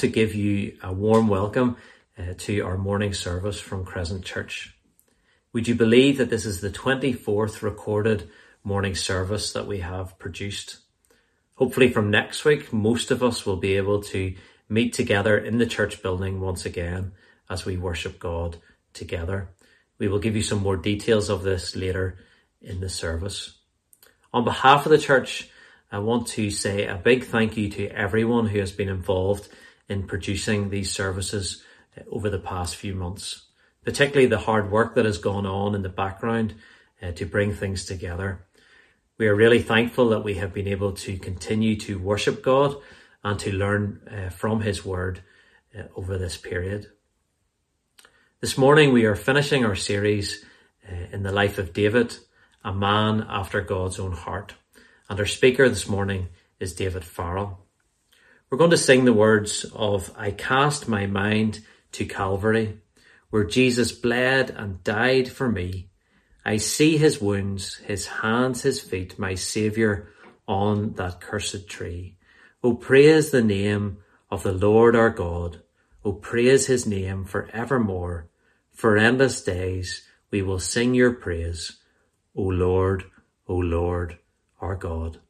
to give you a warm welcome uh, to our morning service from Crescent Church. Would you believe that this is the 24th recorded morning service that we have produced? Hopefully, from next week, most of us will be able to meet together in the church building once again as we worship God together. We will give you some more details of this later in the service. On behalf of the church, I want to say a big thank you to everyone who has been involved in producing these services over the past few months, particularly the hard work that has gone on in the background uh, to bring things together. We are really thankful that we have been able to continue to worship God and to learn uh, from His Word uh, over this period. This morning we are finishing our series uh, in the life of David, a man after God's own heart. And our speaker this morning is David Farrell. We're going to sing the words of I cast my mind to Calvary, where Jesus bled and died for me. I see his wounds, his hands, his feet, my Saviour on that cursed tree. O praise the name of the Lord our God. O praise his name for evermore. For endless days we will sing your praise. O Lord, O Lord, our God.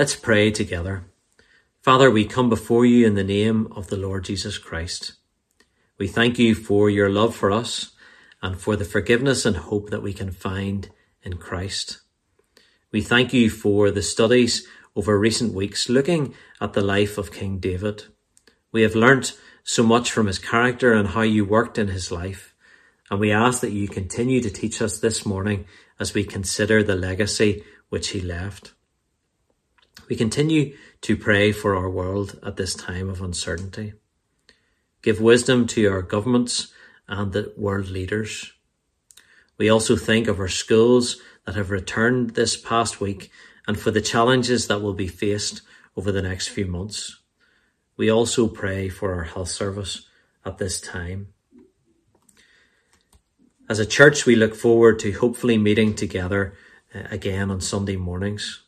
Let's pray together. Father, we come before you in the name of the Lord Jesus Christ. We thank you for your love for us and for the forgiveness and hope that we can find in Christ. We thank you for the studies over recent weeks looking at the life of King David. We have learnt so much from his character and how you worked in his life. And we ask that you continue to teach us this morning as we consider the legacy which he left. We continue to pray for our world at this time of uncertainty. Give wisdom to our governments and the world leaders. We also think of our schools that have returned this past week and for the challenges that will be faced over the next few months. We also pray for our health service at this time. As a church, we look forward to hopefully meeting together uh, again on Sunday mornings.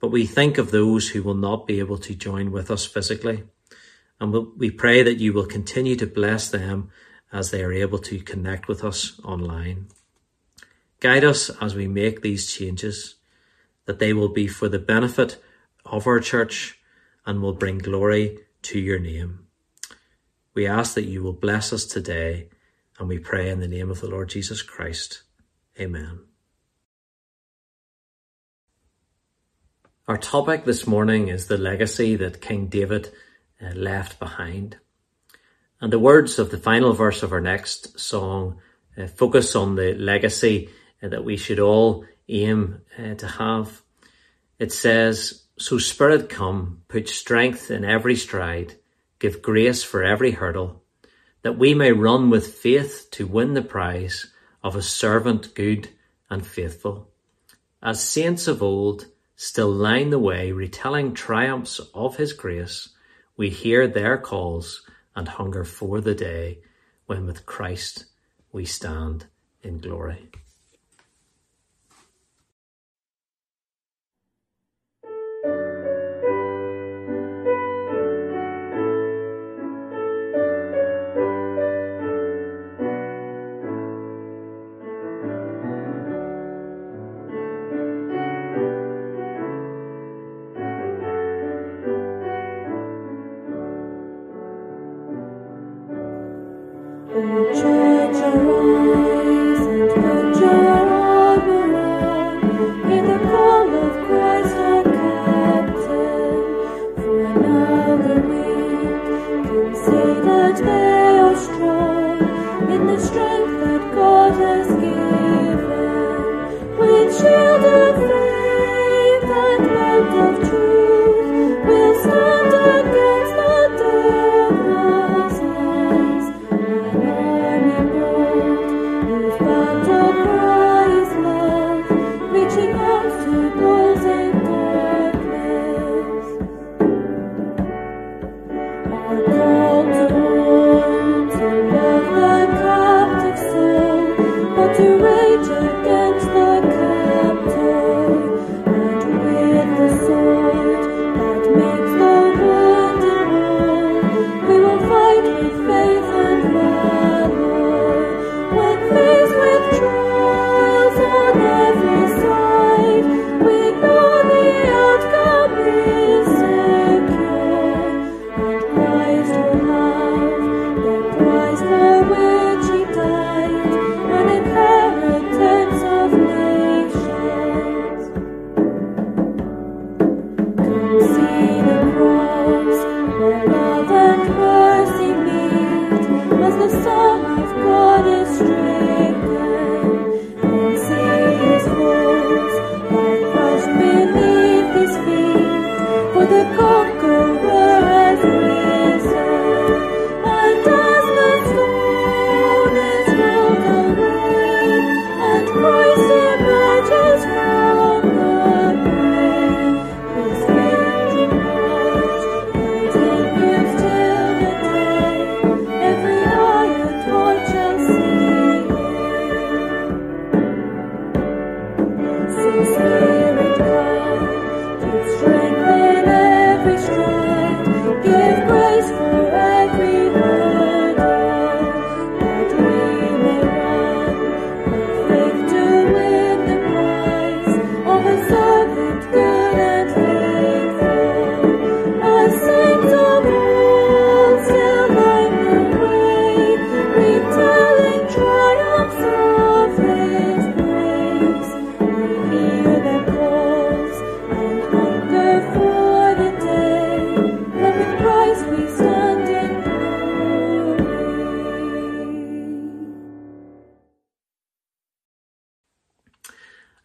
But we think of those who will not be able to join with us physically. And we pray that you will continue to bless them as they are able to connect with us online. Guide us as we make these changes, that they will be for the benefit of our church and will bring glory to your name. We ask that you will bless us today, and we pray in the name of the Lord Jesus Christ. Amen. Our topic this morning is the legacy that King David uh, left behind. And the words of the final verse of our next song uh, focus on the legacy uh, that we should all aim to have. It says, So Spirit come, put strength in every stride, give grace for every hurdle, that we may run with faith to win the prize of a servant good and faithful. As saints of old, still line the way, retelling triumphs of his grace, we hear their calls and hunger for the day when with Christ we stand in glory.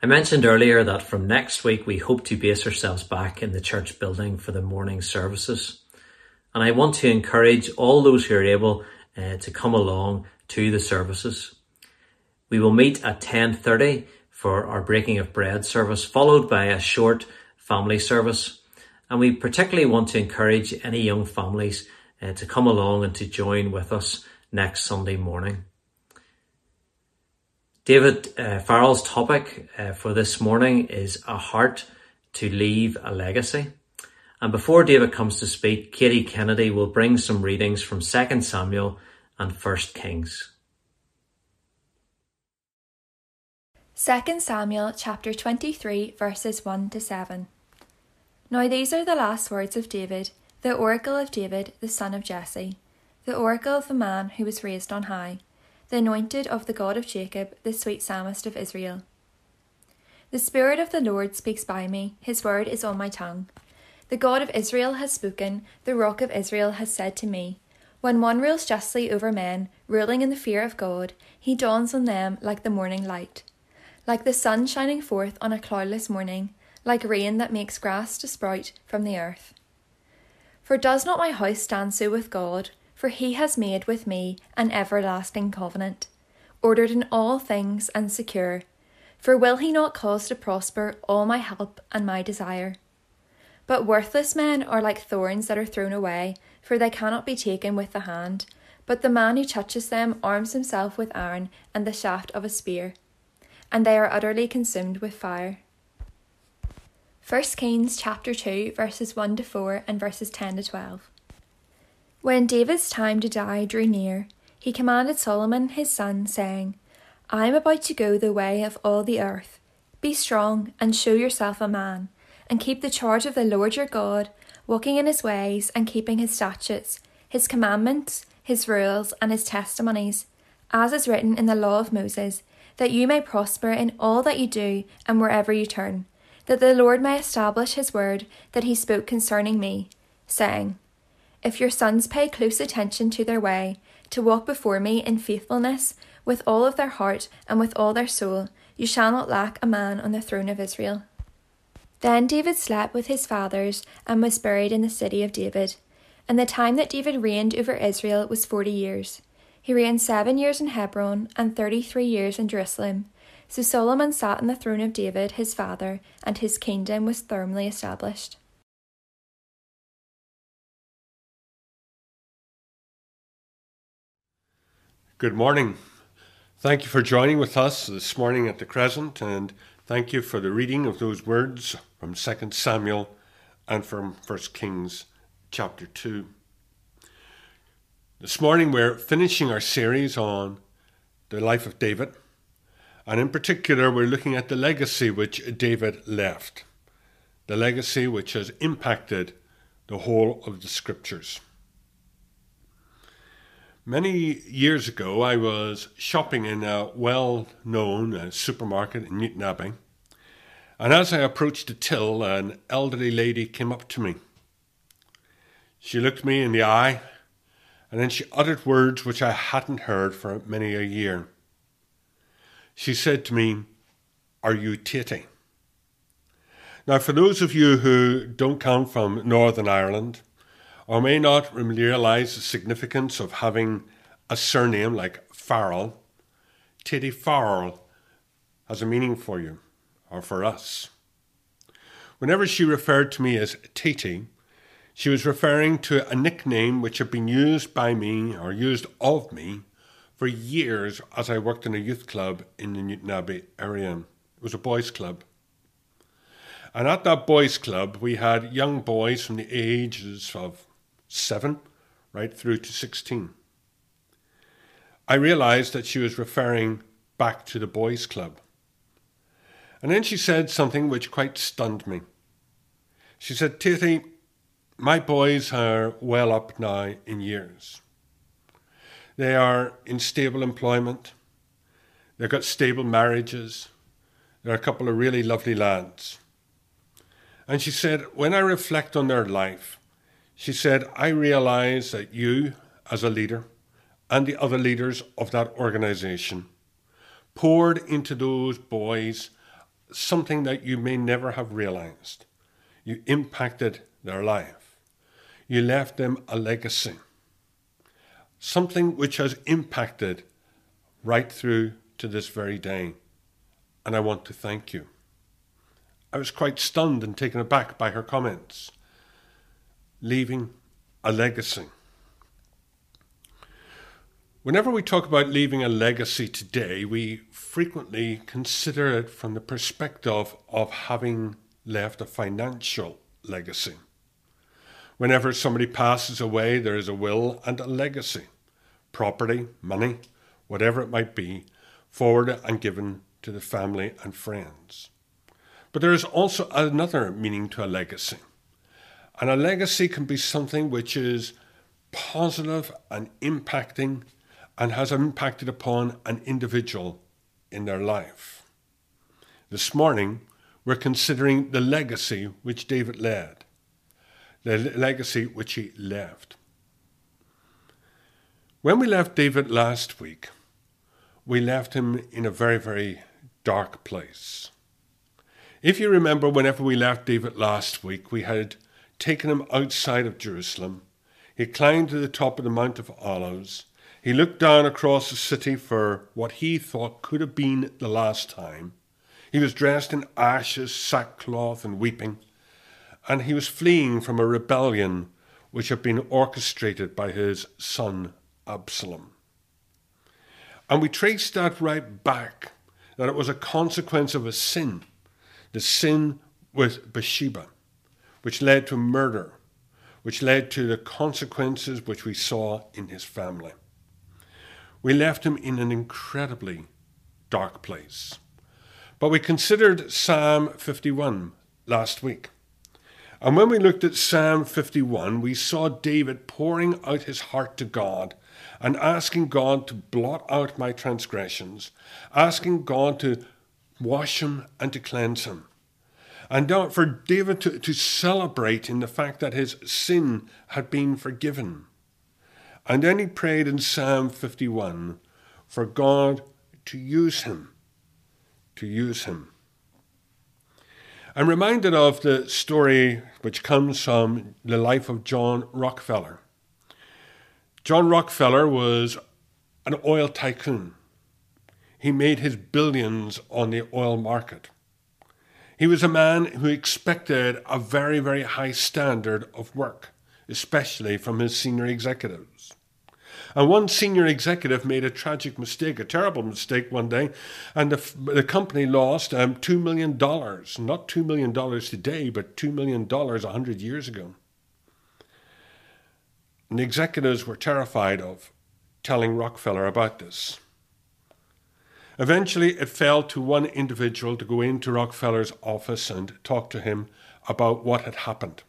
I mentioned earlier that from next week we hope to base ourselves back in the church building for the morning services. And I want to encourage all those who are able uh, to come along to the services. We will meet at 10:30 for our breaking of bread service, followed by a short family service. And we particularly want to encourage any young families uh, to come along and to join with us next Sunday morning. David uh, Farrell's topic uh, for this morning is a heart to leave a legacy. And before David comes to speak, Katie Kennedy will bring some readings from 2 Samuel and 1 Kings. 2 Samuel chapter 23 verses 1 to 7. Now these are the last words of David, the oracle of David, the son of Jesse, the oracle of the man who was raised on high the anointed of the God of Jacob, the sweet psalmist of Israel. The Spirit of the Lord speaks by me, his word is on my tongue. The God of Israel has spoken, the rock of Israel has said to me, When one rules justly over men, ruling in the fear of God, he dawns on them like the morning light. Like the sun shining forth on a cloudless morning, like rain that makes grass to sprout from the earth. For does not my house stand so with God? for he has made with me an everlasting covenant, ordered in all things and secure. For will he not cause to prosper all my help and my desire? But worthless men are like thorns that are thrown away, for they cannot be taken with the hand. But the man who touches them arms himself with iron and the shaft of a spear, and they are utterly consumed with fire. 1 Kings chapter 2 verses 1 to 4 and verses 10 to 12. When David's time to die drew near, he commanded Solomon his son, saying, I am about to go the way of all the earth. Be strong and show yourself a man, and keep the charge of the Lord your God, walking in his ways and keeping his statutes, his commandments, his rules, and his testimonies, as is written in the law of Moses, that you may prosper in all that you do and wherever you turn, that the Lord may establish his word that he spoke concerning me, saying, if your sons pay close attention to their way, to walk before me in faithfulness, with all of their heart and with all their soul, you shall not lack a man on the throne of Israel. Then David slept with his fathers and was buried in the city of David. And the time that David reigned over Israel was forty years. He reigned seven years in Hebron and thirty three years in Jerusalem. So Solomon sat on the throne of David his father, and his kingdom was firmly established. Good morning. Thank you for joining with us this morning at the Crescent, and thank you for the reading of those words from 2 Samuel and from 1 Kings chapter 2. This morning we're finishing our series on the life of David, and in particular we're looking at the legacy which David left, the legacy which has impacted the whole of the scriptures. Many years ago, I was shopping in a well known uh, supermarket in Newtownabbey, and as I approached the till, an elderly lady came up to me. She looked me in the eye, and then she uttered words which I hadn't heard for many a year. She said to me, Are you Tatey? Now, for those of you who don't come from Northern Ireland, or may not realize the significance of having a surname like Farrell, Tatey Farrell has a meaning for you, or for us. Whenever she referred to me as Tatey, she was referring to a nickname which had been used by me or used of me for years as I worked in a youth club in the Newtownabbey area. It was a boys' club. And at that boys' club, we had young boys from the ages of seven right through to 16. I realized that she was referring back to the boys' club. And then she said something which quite stunned me. She said, Tatey, my boys are well up now in years. They are in stable employment. They've got stable marriages. They're a couple of really lovely lads. And she said, when I reflect on their life, she said, I realize that you, as a leader, and the other leaders of that organization poured into those boys something that you may never have realized. You impacted their life. You left them a legacy. Something which has impacted right through to this very day. And I want to thank you. I was quite stunned and taken aback by her comments. Leaving a legacy. Whenever we talk about leaving a legacy today, we frequently consider it from the perspective of having left a financial legacy. Whenever somebody passes away, there is a will and a legacy property, money, whatever it might be, forwarded and given to the family and friends. But there is also another meaning to a legacy. And a legacy can be something which is positive and impacting and has impacted upon an individual in their life. This morning, we're considering the legacy which David led, the legacy which he left. When we left David last week, we left him in a very, very dark place. If you remember, whenever we left David last week, we had taken him outside of Jerusalem. He climbed to the top of the Mount of Olives he looked down across the city for what he thought could have been the last time. He was dressed in ashes, sackcloth, and weeping, and he was fleeing from a rebellion which had been orchestrated by his son Absalom. And we traced that right back, that it was a consequence of a sin, the sin with Bathsheba, which led to murder, which led to the consequences which we saw in his family. We left him in an incredibly dark place. But we considered Psalm 51 last week. And when we looked at Psalm 51, we saw David pouring out his heart to God and asking God to blot out my transgressions, asking God to wash him and to cleanse him. And for David to, to celebrate in the fact that his sin had been forgiven. And then he prayed in Psalm 51 for God to use him, to use him. I'm reminded of the story which comes from the life of John Rockefeller. John Rockefeller was an oil tycoon. He made his billions on the oil market. He was a man who expected a very, very high standard of work, especially from his senior executives. And one senior executive made a tragic mistake, a terrible mistake one day, and the, the company lost um, $2 million. Not $2 million today, but $2 million 100 years ago. And the executives were terrified of telling Rockefeller about this. Eventually, it fell to one individual to go into Rockefeller's office and talk to him about what had happened.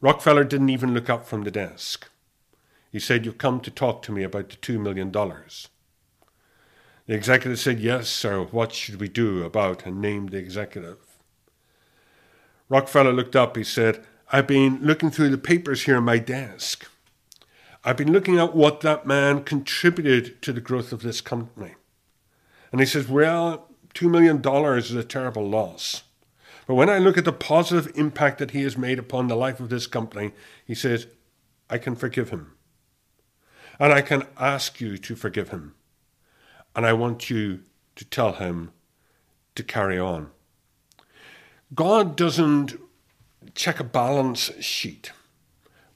Rockefeller didn't even look up from the desk. He said, You've come to talk to me about the $2 million. The executive said, Yes, sir. What should we do about? and named the executive. Rockefeller looked up. He said, I've been looking through the papers here on my desk. I've been looking at what that man contributed to the growth of this company. And he says, Well, $2 million is a terrible loss. But when I look at the positive impact that he has made upon the life of this company, he says, I can forgive him. And I can ask you to forgive him. And I want you to tell him to carry on. God doesn't check a balance sheet,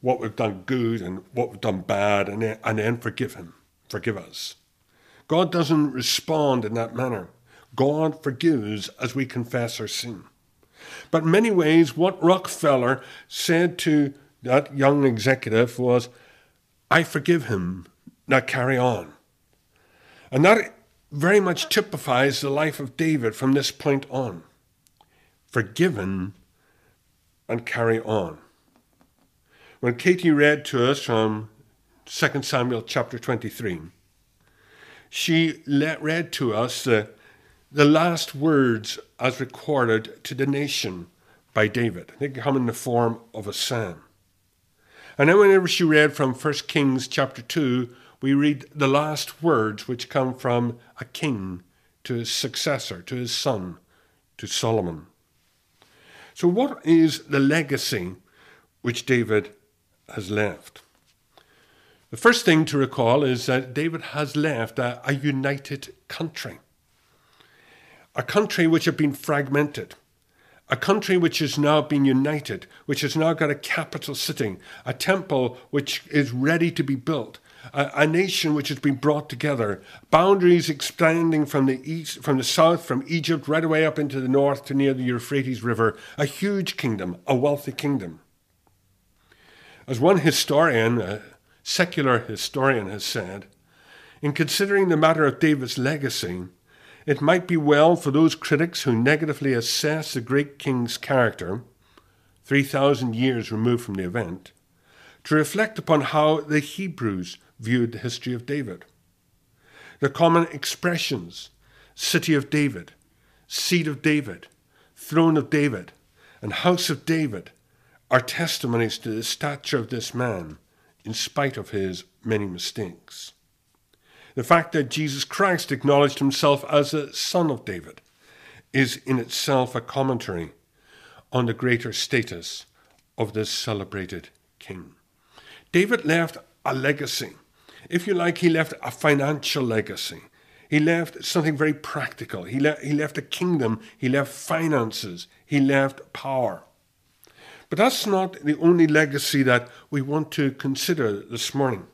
what we've done good and what we've done bad, and then, and then forgive him, forgive us. God doesn't respond in that manner. God forgives as we confess our sin. But in many ways, what Rockefeller said to that young executive was, I forgive him. Now carry on. And that very much typifies the life of David from this point on. Forgiven and carry on. When Katie read to us from 2 Samuel chapter 23, she read to us the, the last words as recorded to the nation by David. They come in the form of a psalm. And then whenever she read from 1 Kings chapter 2, we read the last words which come from a king to his successor, to his son, to Solomon. So, what is the legacy which David has left? The first thing to recall is that David has left a, a united country, a country which had been fragmented, a country which has now been united, which has now got a capital sitting, a temple which is ready to be built, a, a, nation which has been brought together, boundaries expanding from the east, from the south, from Egypt right away up into the north to near the Euphrates River, a huge kingdom, a wealthy kingdom. As one historian, a secular historian, has said, in considering the matter of David's legacy, it might be well for those critics who negatively assess the great king's character, 3,000 years removed from the event, to reflect upon how the Hebrews viewed the history of David. The common expressions city of David, seed of David, throne of David, and house of David are testimonies to the stature of this man in spite of his many mistakes. The fact that Jesus Christ acknowledged himself as a son of David is in itself a commentary on the greater status of this celebrated king. David left a legacy if you like, he left a financial legacy. He left something very practical. He, le- he left a kingdom. He left finances. He left power. But that's not the only legacy that we want to consider this morning.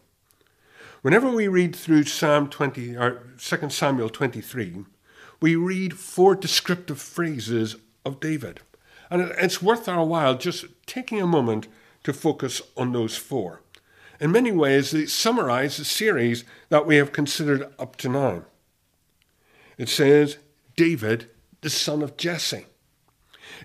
Whenever we read through Psalm 20 or 2 Samuel 23, we read four descriptive phrases of David. And it's worth our while just taking a moment to focus on those four. In many ways, they summarize the series that we have considered up to now. It says, David, the son of Jesse.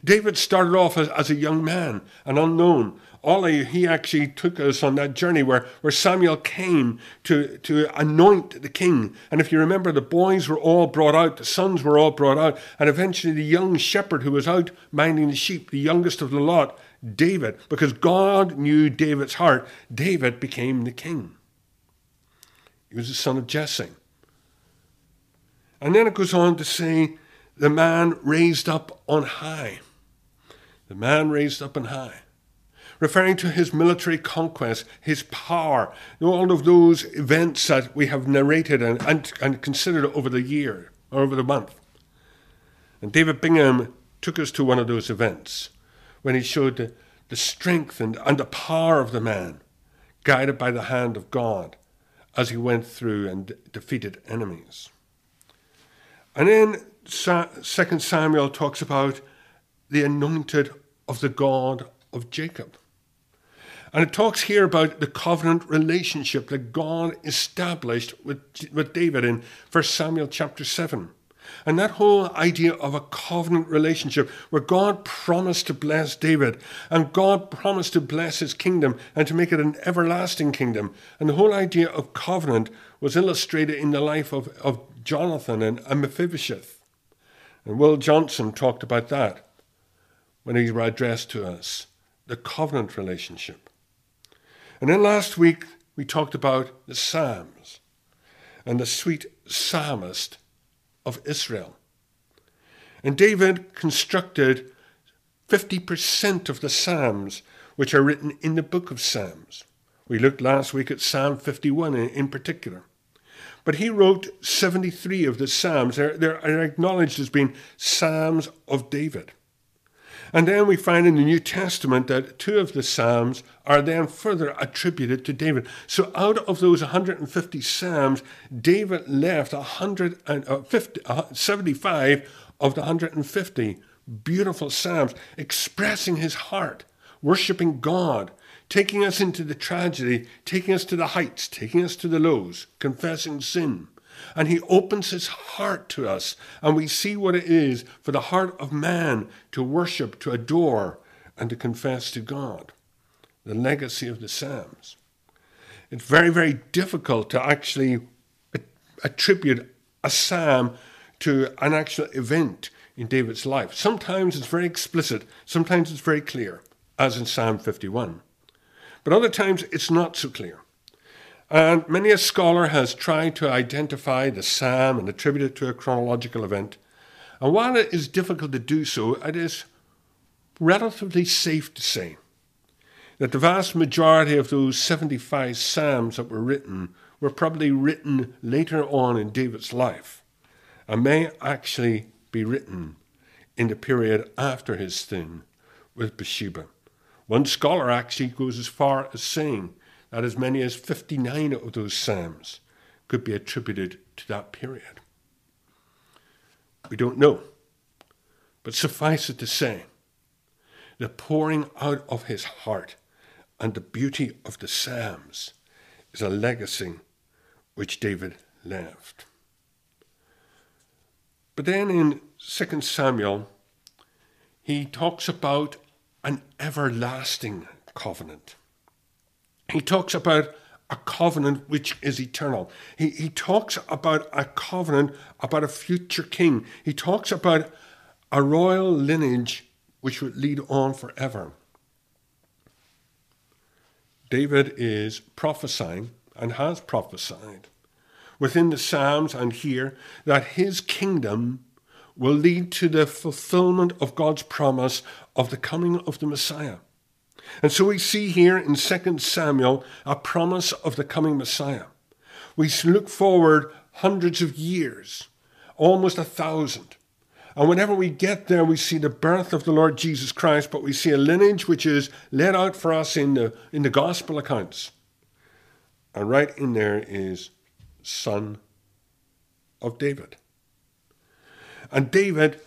David started off as, as a young man, an unknown. All he actually took us on that journey where, where Samuel came to, to anoint the king. And if you remember, the boys were all brought out, the sons were all brought out, and eventually the young shepherd who was out minding the sheep, the youngest of the lot, David, because God knew David's heart, David became the king. He was the son of Jesse. And then it goes on to say, the man raised up on high. The man raised up on high. Referring to his military conquest, his power, all of those events that we have narrated and, and, and considered over the year or over the month. And David Bingham took us to one of those events when he showed the, strength and, and the power of the man, guided by the hand of God as he went through and defeated enemies. And then Second Samuel talks about the anointed of the God of Jacob. And it talks here about the covenant relationship that God established with, with David in 1 Samuel chapter 7. And that whole idea of a covenant relationship where God promised to bless David and God promised to bless his kingdom and to make it an everlasting kingdom. And the whole idea of covenant was illustrated in the life of, of Jonathan and, and Mephibosheth. And Will Johnson talked about that when he addressed to us the covenant relationship. And then last week we talked about the Psalms and the sweet psalmist of Israel. And David constructed 50% of the Psalms which are written in the book of Psalms. We looked last week at Psalm 51 in, in particular. But he wrote 73 of the Psalms. They're, they're acknowledged as being Psalms of David. And then we find in the New Testament that two of the Psalms are then further attributed to David. So out of those 150 Psalms, David left 150, uh, 75 of the 150 beautiful Psalms expressing his heart, worshiping God, taking us into the tragedy, taking us to the heights, taking us to the lows, confessing sin and he opens his heart to us, and we see what it is for the heart of man to worship, to adore, and to confess to God. The legacy of the Psalms. It's very, very difficult to actually attribute a psalm to an actual event in David's life. Sometimes it's very explicit, sometimes it's very clear, as in Psalm 51. But other times it's not so clear. And many a scholar has tried to identify the psalm and attribute it to a chronological event. And while it is difficult to do so, it is relatively safe to say that the vast majority of those 75 Psalms that were written were probably written later on in David's life and may actually be written in the period after his sin with Bathsheba. One scholar actually goes as far as saying that as many as 59 of those Psalms could be attributed to that period. We don't know. But suffice it to say, the pouring out of his heart and the beauty of the Psalms is a legacy which David left. But then in 2 Samuel, he talks about an everlasting covenant. He talks about a covenant which is eternal. He, he talks about a covenant about a future king. He talks about a royal lineage which would lead on forever. David is prophesying and has prophesied within the Psalms and here that his kingdom will lead to the fulfillment of God's promise of the coming of the Messiah. And so we see here in 2 Samuel a promise of the coming Messiah. We look forward hundreds of years, almost a thousand. And whenever we get there, we see the birth of the Lord Jesus Christ, but we see a lineage which is laid out for us in the, in the gospel accounts. And right in there is son of David. And David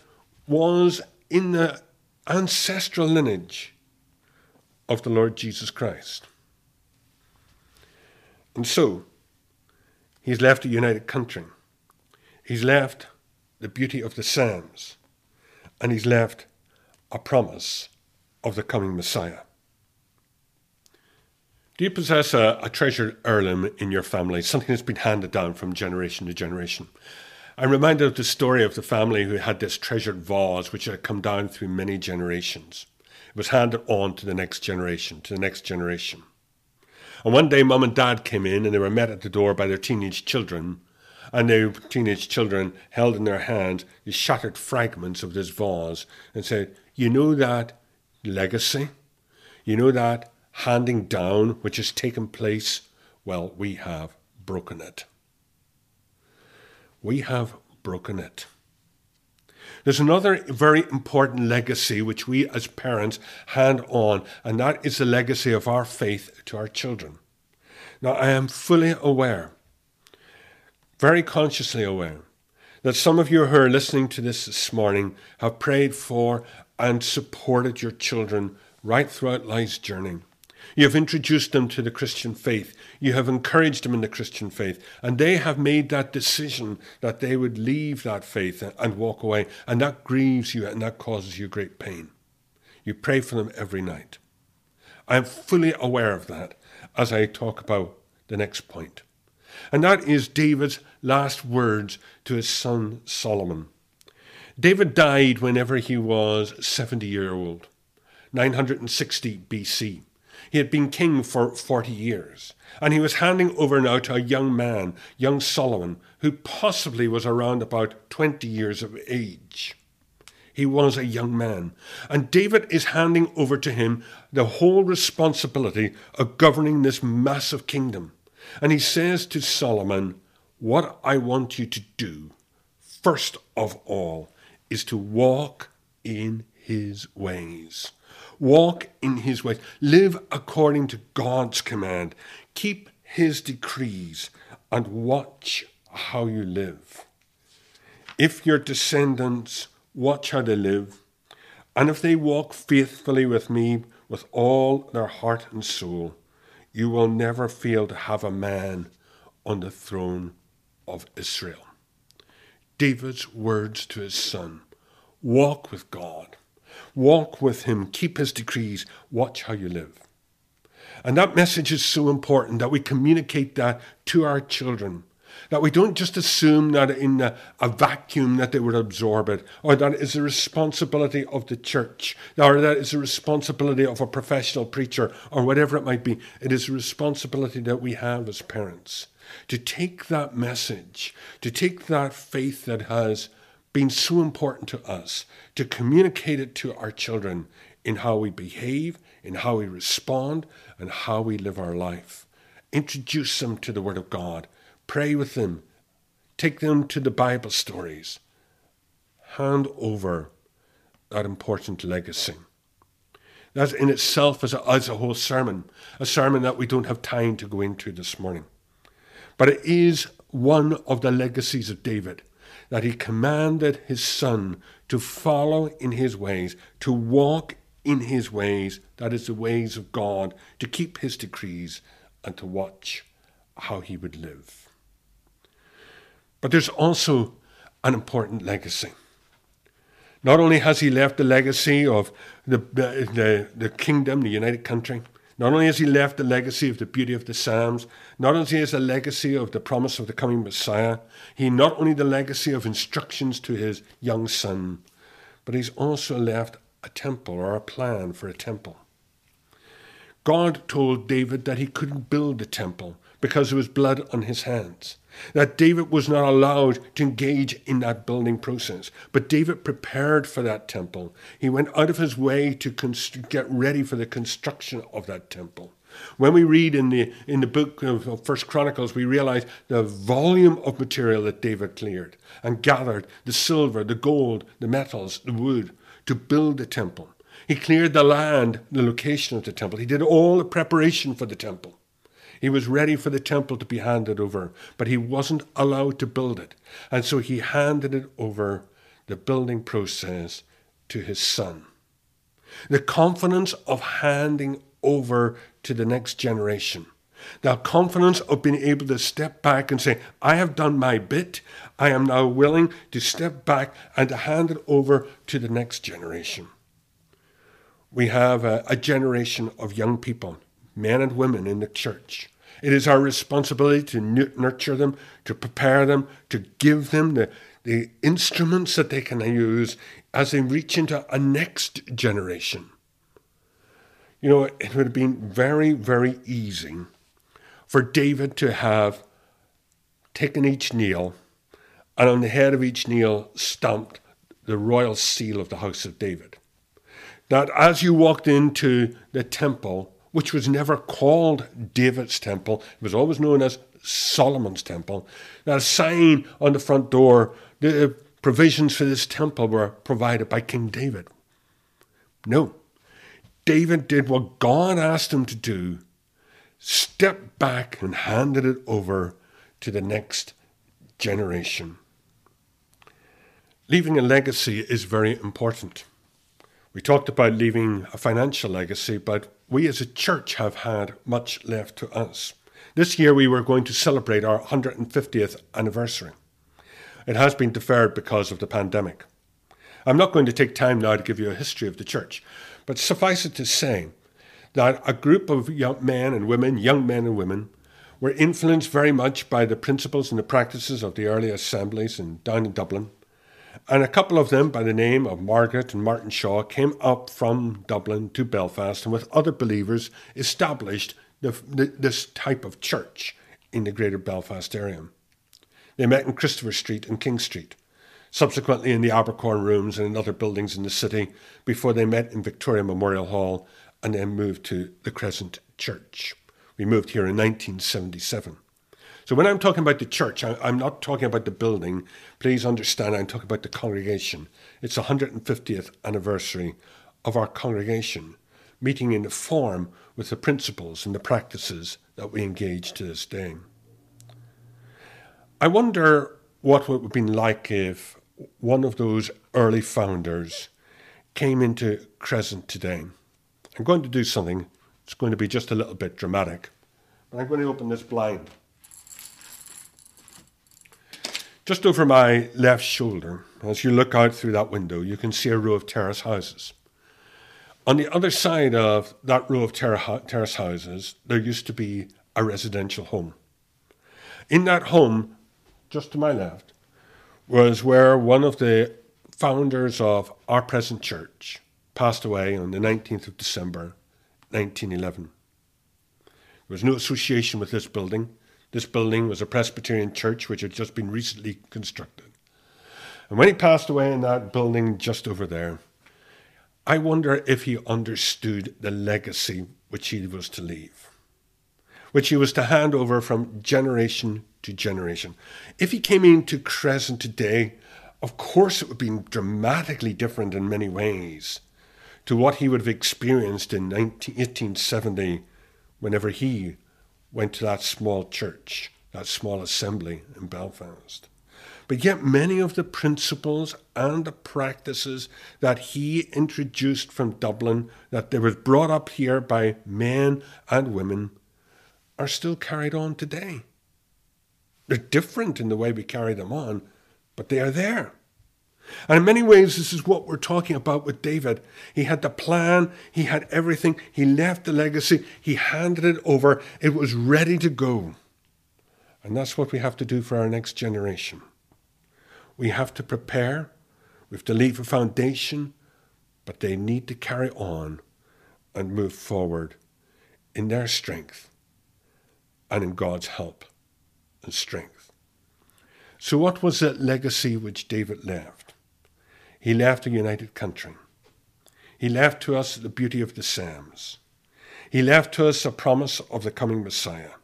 was in the ancestral lineage of the Lord Jesus Christ. And so, he's left a united country. He's left the beauty of the Psalms, and he's left a promise of the coming Messiah. Do you possess a, a treasured heirloom in your family, something that's been handed down from generation to generation? I'm reminded of the story of the family who had this treasured vase which had come down through many generations. It was handed on to the next generation, to the next generation. And one day, mum and dad came in and they were met at the door by their teenage children. And their teenage children held in their hands the shattered fragments of this vase and said, You know that legacy? You know that handing down which has taken place? Well, we have broken it. We have broken it. There's another very important legacy which we as parents hand on, and that is the legacy of our faith to our children. Now, I am fully aware, very consciously aware, that some of you who are listening to this this morning have prayed for and supported your children right throughout life's journey. You have introduced them to the Christian faith. You have encouraged them in the Christian faith. And they have made that decision that they would leave that faith and walk away. And that grieves you and that causes you great pain. You pray for them every night. I am fully aware of that as I talk about the next point. And that is David's last words to his son Solomon. David died whenever he was 70 years old, 960 BC. He had been king for 40 years, and he was handing over now to a young man, young Solomon, who possibly was around about 20 years of age. He was a young man, and David is handing over to him the whole responsibility of governing this massive kingdom. And he says to Solomon, What I want you to do, first of all, is to walk in his ways. Walk in his ways. Live according to God's command. Keep his decrees and watch how you live. If your descendants watch how they live, and if they walk faithfully with me with all their heart and soul, you will never fail to have a man on the throne of Israel. David's words to his son walk with God. Walk with him, keep his decrees, watch how you live. And that message is so important that we communicate that to our children. That we don't just assume that in a, a, vacuum that they would absorb it, or that is a responsibility of the church, or that it's a responsibility of a professional preacher, or whatever it might be. It is a responsibility that we have as parents to take that message, to take that faith that has been so important to us to communicate it to our children in how we behave, in how we respond, and how we live our life. Introduce them to the Word of God. Pray with them. Take them to the Bible stories. Hand over that important legacy. That in itself is a, is a whole sermon, a sermon that we don't have time to go into this morning. But it is one of the legacies of David that he commanded his son to follow in his ways, to walk in his ways, that is the ways of God, to keep his decrees, and to watch how he would live. But there's also an important legacy. Not only has he left the legacy of the, the, the kingdom, the United Country, not only has he left the legacy of the beauty of the Psalms, not only has a legacy of the promise of the coming Messiah, he not only the legacy of instructions to his young son, but he's also left a temple or a plan for a temple. God told David that he couldn't build the temple because there was blood on his hands that David was not allowed to engage in that building process. But David prepared for that temple. He went out of his way to const- get ready for the construction of that temple. When we read in the in the book of First Chronicles, we realize the volume of material that David cleared and gathered the silver, the gold, the metals, the wood to build the temple. He cleared the land, the location of the temple. He did all the preparation for the temple. He was ready for the temple to be handed over, but he wasn't allowed to build it. And so he handed it over, the building process, to his son. The confidence of handing over to the next generation. The confidence of being able to step back and say, I have done my bit. I am now willing to step back and to hand it over to the next generation. We have a, a generation of young people, men and women in the church, it is our responsibility to nurture them, to prepare them, to give them the, the instruments that they can use as they reach into a next generation. You know, it would have been very, very easy for David to have taken each nail and on the head of each nail stamped the royal seal of the house of David. That as you walked into the temple, which was never called David's temple. It was always known as Solomon's temple. Now, a sign on the front door, the uh, provisions for this temple were provided by King David. No. David did what God asked him to do, stepped back and handed it over to the next generation. Leaving a legacy is very important. We talked about leaving a financial legacy, but we as a church have had much left to us. This year we were going to celebrate our 150th anniversary. It has been deferred because of the pandemic. I'm not going to take time now to give you a history of the church, but suffice it to say that a group of young men and women, young men and women, were influenced very much by the principles and the practices of the early assemblies in, down in Dublin and a couple of them, by the name of Margaret and Martin Shaw, came up from Dublin to Belfast and with other believers established the, the, this type of church in the greater Belfast area. They met in Christopher Street and King Street, subsequently in the Abercorn Rooms and in other buildings in the city, before they met in Victoria Memorial Hall and then moved to the Crescent Church. We moved here in 1977. So when I'm talking about the church, I, am not talking about the building. Please understand, I'm talking about the congregation. It's the 150th anniversary of our congregation, meeting in the form with the principles and the practices that we engage to this day. I wonder what it would have been like if one of those early founders came into Crescent today. I'm going to do something. It's going to be just a little bit dramatic. But I'm going to open this blind. Just over my left shoulder, as you look out through that window, you can see a row of terrace houses. On the other side of that row of terrace houses, there used to be a residential home. In that home, just to my left, was where one of the founders of our present church passed away on the 19th of December, 1911. There was no association with this building. This building was a Presbyterian church which had just been recently constructed. And when he passed away in that building just over there, I wonder if he understood the legacy which he was to leave, which he was to hand over from generation to generation. If he came into Crescent today, of course it would be dramatically different in many ways to what he would have experienced in 19, 1870 whenever he went to that small church, that small assembly in Belfast. But yet, many of the principles and the practices that he introduced from Dublin, that they were brought up here by men and women, are still carried on today. They're different in the way we carry them on, but they are there. And in many ways, this is what we're talking about with David. He had the plan, he had everything, he left the legacy, he handed it over, it was ready to go. And that's what we have to do for our next generation. We have to prepare, we have to leave a foundation, but they need to carry on and move forward in their strength and in God's help and strength. So, what was that legacy which David left? He left a united country. He left to us the beauty of the Psalms. He left to us a promise of the coming Messiah.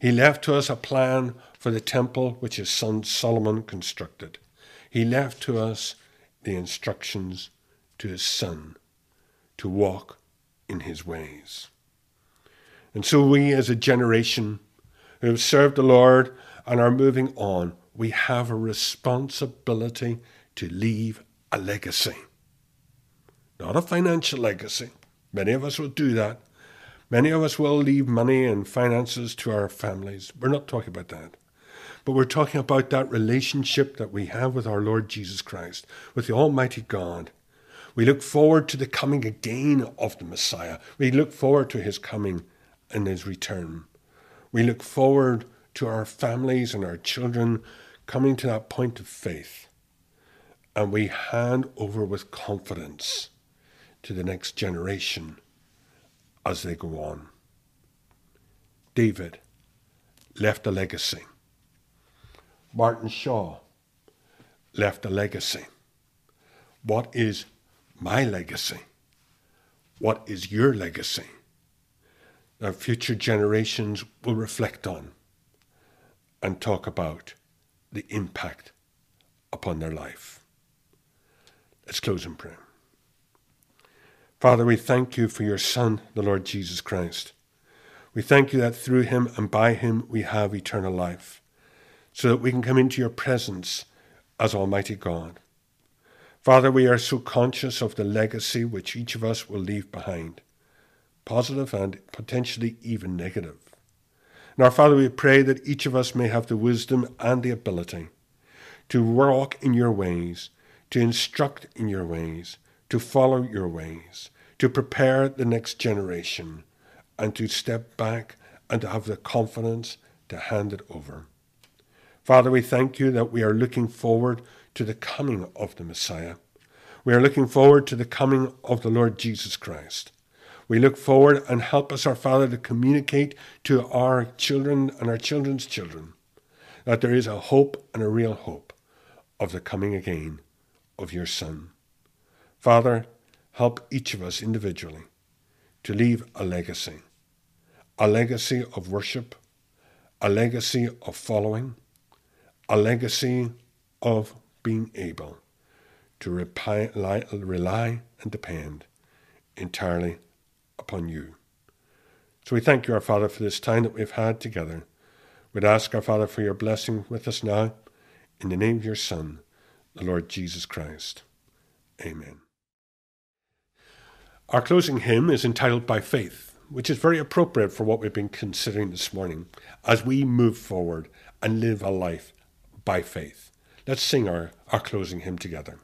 He left to us a plan for the temple which his son Solomon constructed. He left to us the instructions to his son to walk in his ways. And so we, as a generation who have served the Lord and are moving on, we have a responsibility to leave a legacy. Not a financial legacy. Many of us will do that. Many of us will leave money and finances to our families. We're not talking about that. But we're talking about that relationship that we have with our Lord Jesus Christ, with the Almighty God. We look forward to the coming again of the Messiah. We look forward to his coming and his return. We look forward to our families and our children coming to that point of faith. And we hand over with confidence to the next generation as they go on. David left a legacy. Martin Shaw left a legacy. What is my legacy? What is your legacy? That future generations will reflect on and talk about the impact upon their life. Let's close in prayer. Father, we thank you for your Son, the Lord Jesus Christ. We thank you that through him and by him we have eternal life, so that we can come into your presence as Almighty God. Father, we are so conscious of the legacy which each of us will leave behind, positive and potentially even negative. And our Father, we pray that each of us may have the wisdom and the ability to walk in your ways, to instruct in your ways, to follow your ways, to prepare the next generation, and to step back and to have the confidence to hand it over. Father, we thank you that we are looking forward to the coming of the Messiah. We are looking forward to the coming of the Lord Jesus Christ. We look forward and help us, our Father, to communicate to our children and our children's children that there is a hope and a real hope of the coming again of your Son. Father, help each of us individually to leave a legacy, a legacy of worship, a legacy of following, a legacy of being able to rely, and depend entirely upon you. So we thank you, our Father, for this time that we've had together. We'd ask, our Father, for your blessing with us now, in the name of your Son, the Lord Jesus Christ. Amen. Our closing hymn is entitled By Faith, which is very appropriate for what we've been considering this morning as we move forward and live a life by faith. Let's sing our, our closing hymn together.